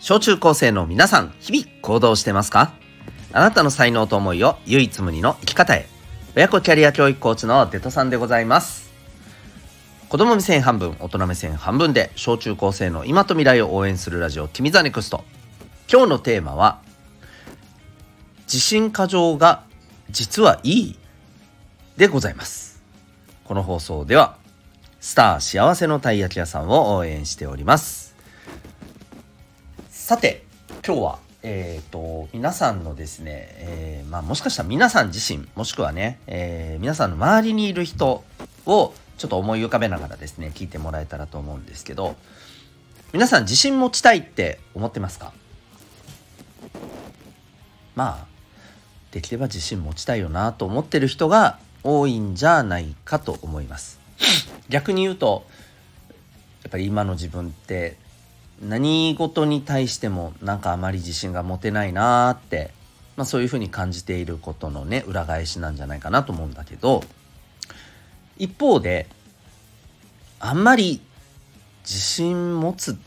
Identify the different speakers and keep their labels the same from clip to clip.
Speaker 1: 小中高生の皆さん、日々行動してますか？あなたの才能と思いを唯一無二の生き方へ。親子キャリア教育コーチのデトさんでございます。子供目線半分、大人目線半分で、小中高生の今と未来を応援するラジオ、君ザネクスト。今日のテーマは、自信過剰が実はいいでございます。この放送では、スター幸せのたい焼き屋さんを応援しております。さて今日はえーと、皆さんのですね、えー、まあ、もしかしたら皆さん自身もしくはね、えー、皆さんの周りにいる人をちょっと思い浮かべながらですね聞いてもらえたらと思うんですけど皆さん自信持ちたいって思ってますか？まあできれば自信持ちたいよなと思ってる人が多いんじゃないかと思います。逆に言うとやっぱり今の自分って何事に対してもなんかあまり自信が持てないなーって、まあ、そういうふうに感じていることのね裏返しなんじゃないかなと思うんだけど一方であんまり自信持つ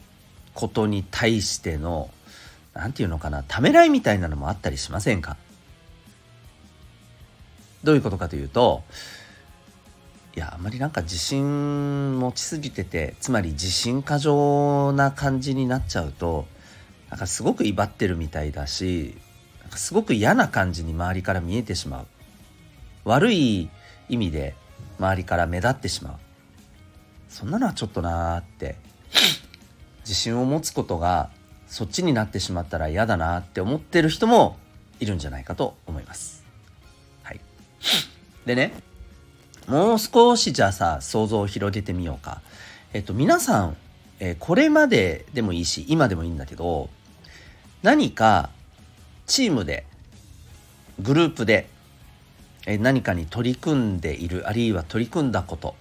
Speaker 1: ことに対しての何て言うのかなためらいみたいなのもあったりしませんか？どういうことかというといやあまりなんか自信持ちすぎててつまり自信過剰な感じになっちゃうとなんかすごく威張ってるみたいだしなんかすごく嫌な感じに周りから見えてしまう。悪い意味で周りから目立ってしまう。そんなのはちょっとなーって自信を持つことがそっちになってしまったら嫌だなって思ってる人もいるんじゃないかと思います。はい、でねもう少しじゃあさ想像を広げてみようか。えっと皆さん、えー、これまででもいいし今でもいいんだけど何かチームでグループで、えー、何かに取り組んでいるあるいは取り組んだこと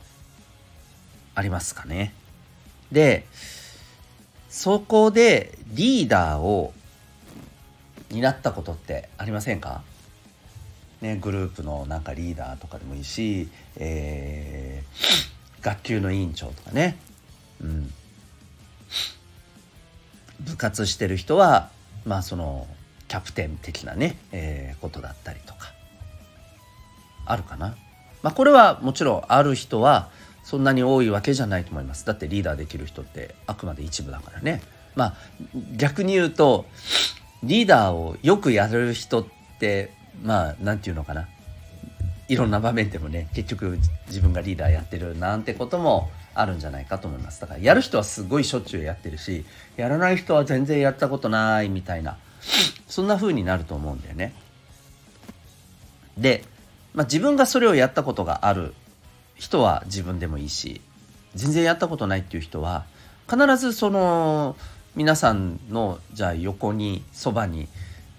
Speaker 1: ありますかね？でそこでリーダーを担ったことってありませんか？ね、グループのなんかリーダーとかでもいいし、えー、学級の委員長とかね、うん、部活してる人はまあそのキャプテン的なね、えー、ことだったりとかあるかな。まあ、これはもちろんある人はそんなに多いわけじゃないと思います。だってリーダーできる人ってあくまで一部だからね。まあ逆に言うとリーダーをよくやる人ってまあ何て言うのかな。いろんな場面でもね結局自分がリーダーやってるなんてこともあるんじゃないかと思います。だからやる人はすごいしょっちゅうやってるしやらない人は全然やったことないみたいなそんな風になると思うんだよね。で、まあ、自分がそれをやったことがある人は自分でもいいし全然やったことないっていう人は必ずその皆さんのじゃあ横にそばに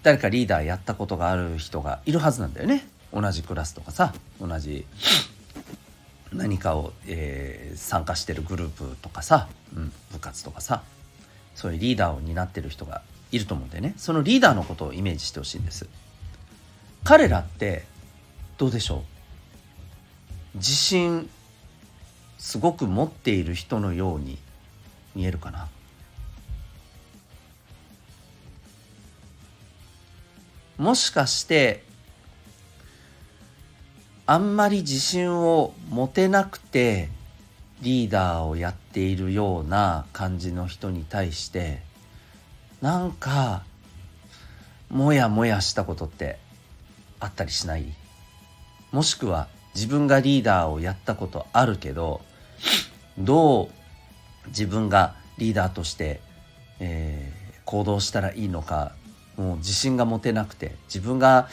Speaker 1: 誰かリーダーやったことがある人がいるはずなんだよね。同じクラスとかさ。同じ何かを、えー、参加してるグループとかさ、うん、部活とかさ。そういうリーダーを担ってる人がいると思うんでね。そのリーダーのことをイメージしてほしいんです。彼らってどうでしょう？自信すごく持っている人のように見えるかな？もしかしてあんまり自信を持てなくてリーダーをやっているような感じの人に対してなんかもやもやしたことってあったりしない？もしくは自分がリーダーをやったことあるけどどう自分がリーダーとして、えー、行動したらいいのかもう自信が持てなくて自分が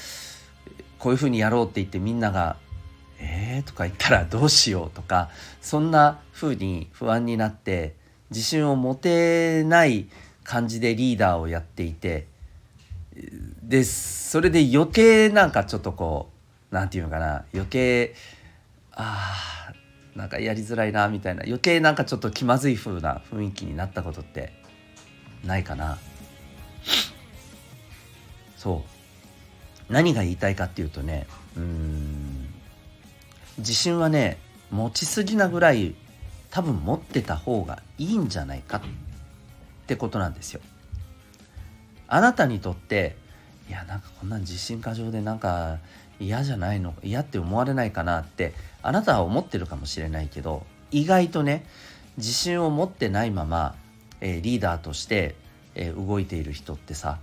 Speaker 1: こういうふうにやろうって言ってみんなが「えー」とか言ったらどうしようとかそんなふうに不安になって自信を持てない感じでリーダーをやっていてでそれで余計なんかちょっとこう何て言うのかな余計あーなんかやりづらいなみたいな余計なんかちょっと気まずい風な雰囲気になったことってないかな。そう何が言いたいかっていうとねうん自信はね持ちすぎなぐらい多分持ってた方がいいんじゃないかってことなんですよ。あなたにとっていやなんかこんな自信過剰でなんか嫌じゃないの嫌って思われないかなってあなたは思ってるかもしれないけど意外とね自信を持ってないまま、えー、リーダーとして、えー、動いている人ってさ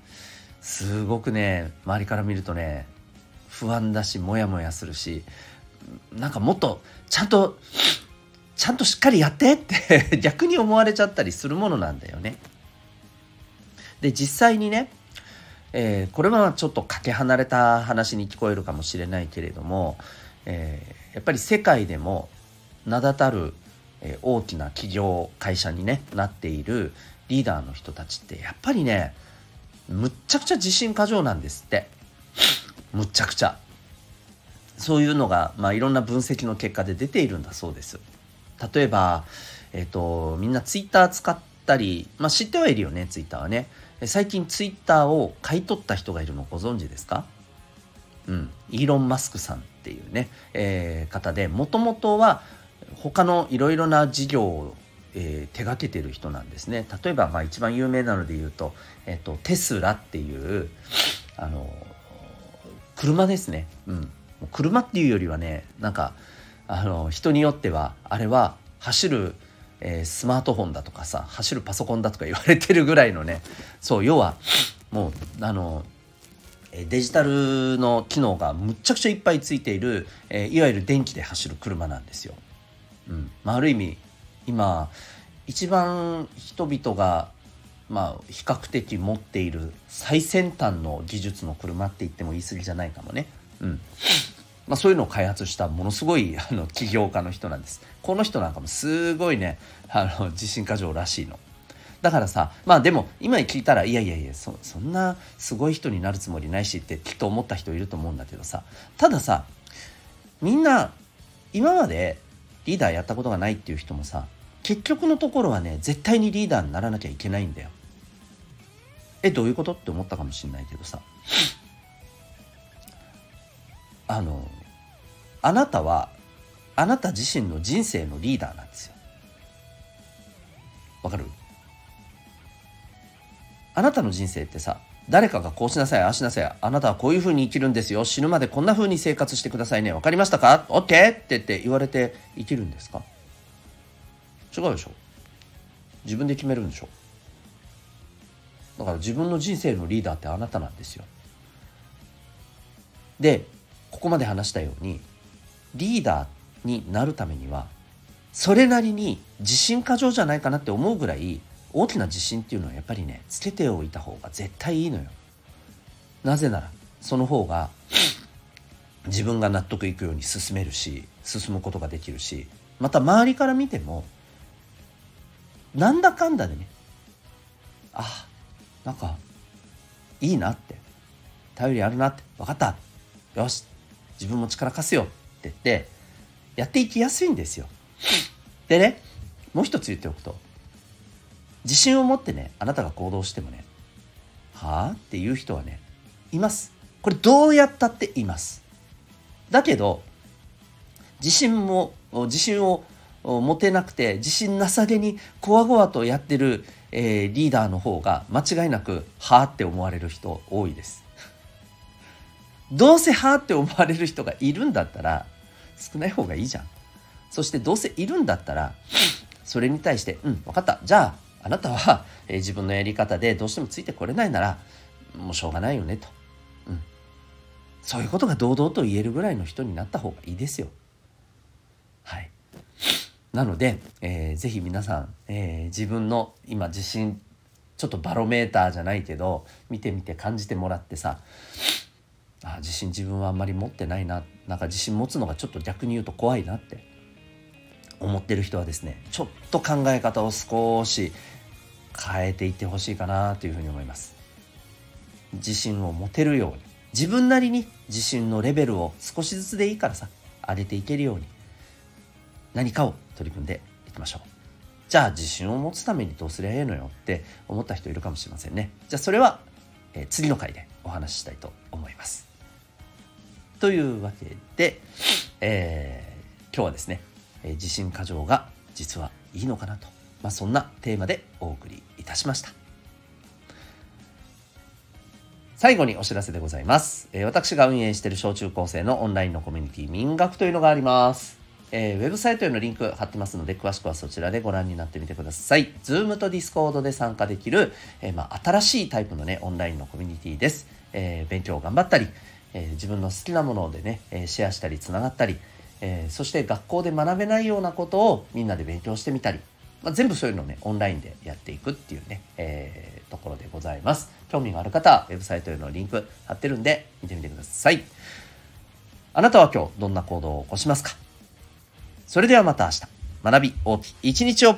Speaker 1: すごくね周りから見るとね不安だしモヤモヤするしなんかもっとちゃんとちゃんとしっかりやってって 逆に思われちゃったりするものなんだよね。で実際にね、えー、これはちょっとかけ離れた話に聞こえるかもしれないけれども、えー、やっぱり世界でも名だたる、え、大きな企業会社に、ね、なっているリーダーの人たちってやっぱりねむっちゃくちゃ自信過剰なんですって。むっちゃくちゃ。そういうのが、まあ、いろんな分析の結果で出ているんだそうです。例えば、えっ、とみんなツイッター使ったり、まあ、知ってはいるよねツイッターはね。最近ツイッターを買い取った人がいるのご存知ですか？うん、イーロン・マスクさんっていうね、えー、方でもともとは他のいろいろな事業を、えー、手がけてる人なんですね。例えば、まあ、一番有名なので言うと、えーと、テスラっていうあの車ですね、うん、車っていうよりはねなんかあの人によってはあれは走る、えー、スマートフォンだとかさ走るパソコンだとか言われてるぐらいのねそう要はもうあのデジタルの機能がむっちゃくちゃいっぱいついている、えー、いわゆる電気で走る車なんですよ。うん。まあ、ある意味今一番人々がまあ比較的持っている最先端の技術の車って言っても言い過ぎじゃないかもね。うんまあ、そういうのを開発したものすごいあの起業家の人なんです。この人なんかもすごいねあの自信過剰らしいの。だからさまあでも今聞いたらいやいやいやそそんなすごい人になるつもりないしってきっと思った人いると思うんだけどさたださみんな今までリーダーやったことがないっていう人もさ結局のところはね絶対にリーダーにならなきゃいけないんだよ。えどういうことって思ったかもしんないけどさあのあなたはあなた自身の人生のリーダーなんですよ。わかる？あなたの人生ってさ誰かがこうしなさいああしなさいあなたはこういうふうに生きるんですよ死ぬまでこんなふうに生活してくださいね分かりましたか ?OK? ってって言われて生きるんですか？違うでしょ。自分で決めるんでしょ。だから自分の人生のリーダーってあなたなんですよ。でここまで話したようにリーダーになるためにはそれなりに自信過剰じゃないかなって思うぐらい大きな自信っていうのはやっぱりねつけておいた方が絶対いいのよ。なぜならその方が自分が納得いくように進めるし進むことができるしまた周りから見てもなんだかんだでね。あなんかいいなって。頼りあるなって。分かった。よし。自分も力貸すよ。って言ってやっていきやすいんですよ。でねもう一つ言っておくと自信を持ってねあなたが行動してもねはあっていう人はねいます。これどうやったっています。だけど自信も自信を持てなくて自信なさげにこわごわとやってる、えー、リーダーの方が間違いなくはあって思われる人多いです。どうせはあって思われる人がいるんだったら少ない方がいいじゃん。そしてどうせいるんだったらそれに対してうん分かった。じゃああなたは、えー、自分のやり方でどうしてもついてこれないならもうしょうがないよねと、うん、そういうことが堂々と言えるぐらいの人になった方がいいですよ。なので、えー、ぜひ皆さん、えー、自分の今自信ちょっとバロメーターじゃないけど見てみて感じてもらってさあ自信自分はあんまり持ってないななんか自信持つのがちょっと逆に言うと怖いなって思ってる人はですねちょっと考え方を少し変えていってほしいかなというふうに思います。自信を持てるように自分なりに自信のレベルを少しずつでいいからさ上げていけるように何かを取り組んでいきましょう。じゃあ自信を持つためにどうすりゃええのよって思った人いるかもしれませんね。じゃあそれは、えー、次の回でお話ししたいと思います。というわけで、えー、今日はですね、えー、自信過剰が実はいいのかなと。まあ、そんなテーマでお送りいたしました。最後にお知らせでございます。えー、私が運営している小中高生のオンラインのコミュニティ民学というのがあります。えー、ウェブサイトへのリンク貼ってますので、詳しくはそちらでご覧になってみてください。Zoom と Discord で参加できる、えー、まあ、新しいタイプのね、オンラインのコミュニティです。えー、勉強を頑張ったり、え自分の好きなものでね、えシェアしたり、つながったり、えそして学校で学べないようなことをみんなで勉強してみたり、まあ、全部そういうのをね、オンラインでやっていくっていうね、えところでございます。興味がある方は、ウェブサイトへのリンク貼ってるんで、見てみてください。あなたは今日どんな行動を起こしますか？それではまた明日、学び大きい一日を。